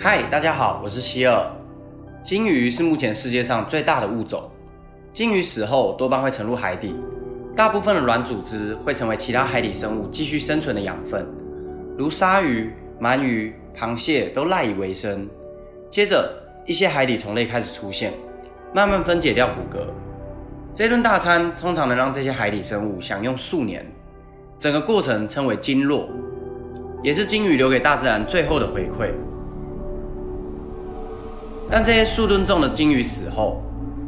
嗨，大家好，我是希尔。鲸鱼是目前世界上最大的物种。鲸鱼死后多半会沉入海底，大部分的软组织会成为其他海底生物继续生存的养分，如鲨鱼、鳗鱼、螃蟹都赖以为生。接着，一些海底虫类开始出现，慢慢分解掉骨骼。这顿大餐通常能让这些海底生物享用数年，整个过程称为鲸落，也是鲸鱼留给大自然最后的回馈。但这些数吨重的鲸鱼死后，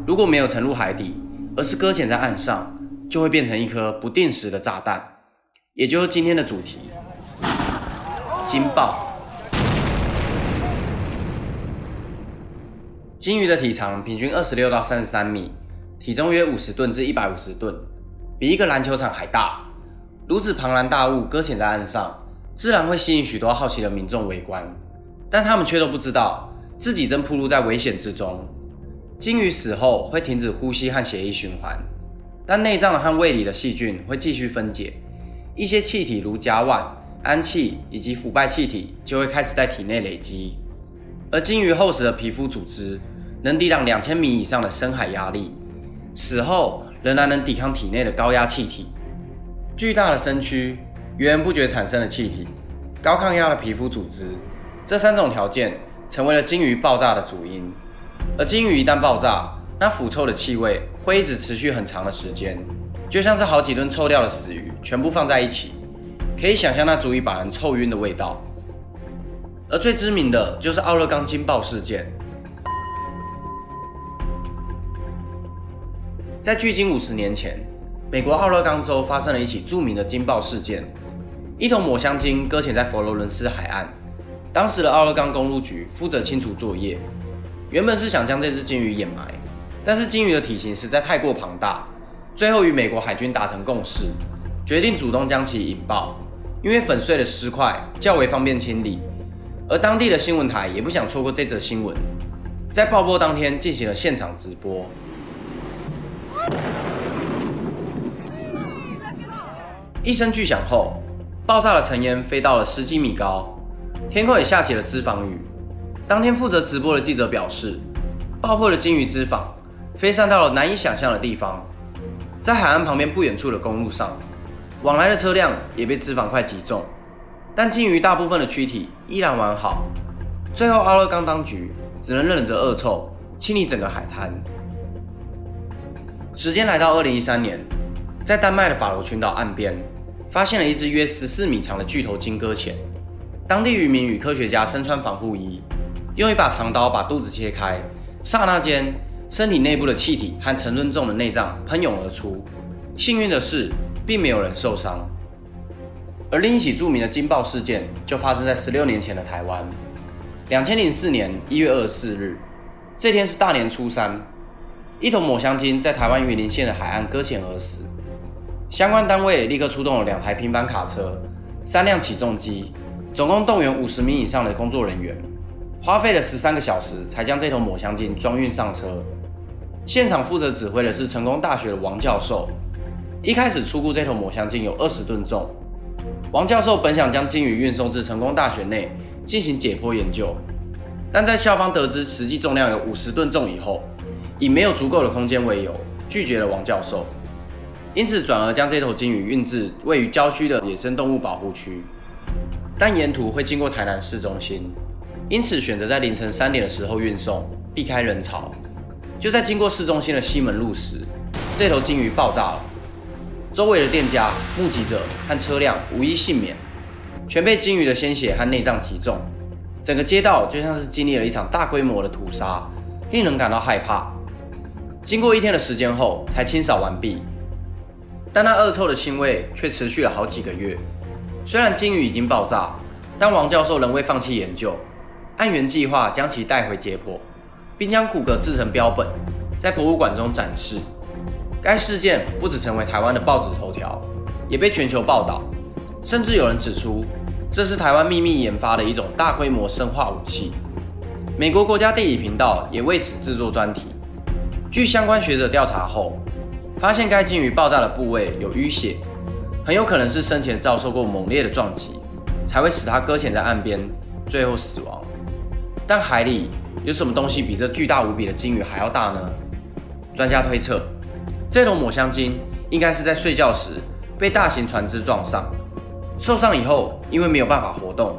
如果没有沉入海底，而是搁浅在岸上，就会变成一颗不定时的炸弹，也就是今天的主题——鲸爆。鲸鱼的体长平均二十六到三十三米，体重约五十吨至一百五十吨，比一个篮球场还大。如此庞然大物搁浅在岸上，自然会吸引许多好奇的民众围观，但他们却都不知道。自己正暴露在危险之中。鲸鱼死后会停止呼吸和血液循环，但内脏和胃里的细菌会继续分解，一些气体如甲烷、氨气以及腐败气体就会开始在体内累积。而鲸鱼厚实的皮肤组织能抵挡两千米以上的深海压力，死后仍然能抵抗体内的高压气体。巨大的身躯、源源不绝产生的气体、高抗压的皮肤组织，这三种条件。成为了鲸鱼爆炸的主因，而鲸鱼一旦爆炸，那腐臭的气味会一直持续很长的时间，就像是好几吨臭掉的死鱼全部放在一起，可以想象那足以把人臭晕的味道。而最知名的就是奥勒冈鲸爆事件，在距今五十年前，美国奥勒冈州发生了一起著名的鲸爆事件，一头抹香鲸搁浅在佛罗伦斯海岸。当时的奥勒冈公路局负责清除作业，原本是想将这只鲸鱼掩埋，但是鲸鱼的体型实在太过庞大，最后与美国海军达成共识，决定主动将其引爆，因为粉碎的尸块较为方便清理，而当地的新闻台也不想错过这则新闻，在爆破当天进行了现场直播。一声巨响后，爆炸的尘烟飞到了十几米高。天空也下起了脂肪雨。当天负责直播的记者表示，爆破的鲸鱼脂肪飞散到了难以想象的地方，在海岸旁边不远处的公路上，往来的车辆也被脂肪块击中，但鲸鱼大部分的躯体依然完好。最后，奥勒冈当局只能忍着恶臭清理整个海滩。时间来到二零一三年，在丹麦的法罗群岛岸边，发现了一只约十四米长的巨头鲸搁浅。当地渔民与科学家身穿防护衣，用一把长刀把肚子切开，刹那间，身体内部的气体和沉吨重的内脏喷涌而出。幸运的是，并没有人受伤。而另一起著名的惊爆事件就发生在十六年前的台湾。两千零四年一月二十四日，这天是大年初三，一头抹香鲸在台湾云林县的海岸搁浅而死。相关单位立刻出动了两台平板卡车、三辆起重机。总共动员五十名以上的工作人员，花费了十三个小时才将这头抹香鲸装运上车。现场负责指挥的是成功大学的王教授。一开始出估这头抹香鲸有二十吨重，王教授本想将鲸鱼运送至成功大学内进行解剖研究，但在校方得知实际重量有五十吨重以后，以没有足够的空间为由，拒绝了王教授，因此转而将这头鲸鱼运至位于郊区的野生动物保护区。但沿途会经过台南市中心，因此选择在凌晨三点的时候运送，避开人潮。就在经过市中心的西门路时，这头鲸鱼爆炸了，周围的店家、目击者和车辆无一幸免，全被鲸鱼的鲜血和内脏击中。整个街道就像是经历了一场大规模的屠杀，令人感到害怕。经过一天的时间后，才清扫完毕，但那恶臭的腥味却持续了好几个月。虽然鲸鱼已经爆炸，但王教授仍未放弃研究，按原计划将其带回解剖，并将骨骼制成标本，在博物馆中展示。该事件不只成为台湾的报纸头条，也被全球报道，甚至有人指出这是台湾秘密研发的一种大规模生化武器。美国国家地理频道也为此制作专题。据相关学者调查后，发现该鲸鱼爆炸的部位有淤血。很有可能是生前遭受过猛烈的撞击，才会使他搁浅在岸边，最后死亡。但海里有什么东西比这巨大无比的鲸鱼还要大呢？专家推测，这头抹香鲸应该是在睡觉时被大型船只撞上，受伤以后因为没有办法活动，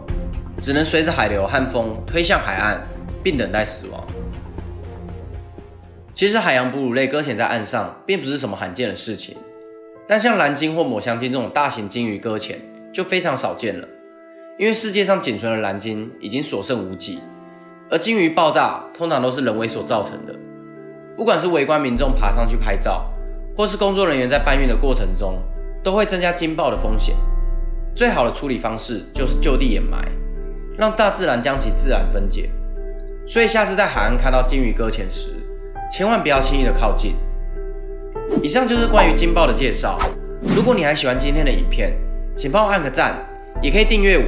只能随着海流和风推向海岸，并等待死亡。其实海洋哺乳类搁浅在岸上并不是什么罕见的事情，但像蓝鲸或抹香鲸这种大型鲸鱼搁浅就非常少见了，因为世界上仅存的蓝鲸已经所剩无几，而鲸鱼爆炸通常都是人为所造成的。不管是围观民众爬上去拍照，或是工作人员在搬运的过程中，都会增加惊爆的风险。最好的处理方式就是就地掩埋，让大自然将其自然分解。所以下次在海岸看到鲸鱼搁浅时，千万不要轻易的靠近。以上就是关于金爆的介绍。如果你还喜欢今天的影片，请帮我按个赞，也可以订阅我，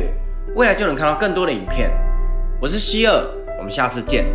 未来就能看到更多的影片。我是希尔，我们下次见。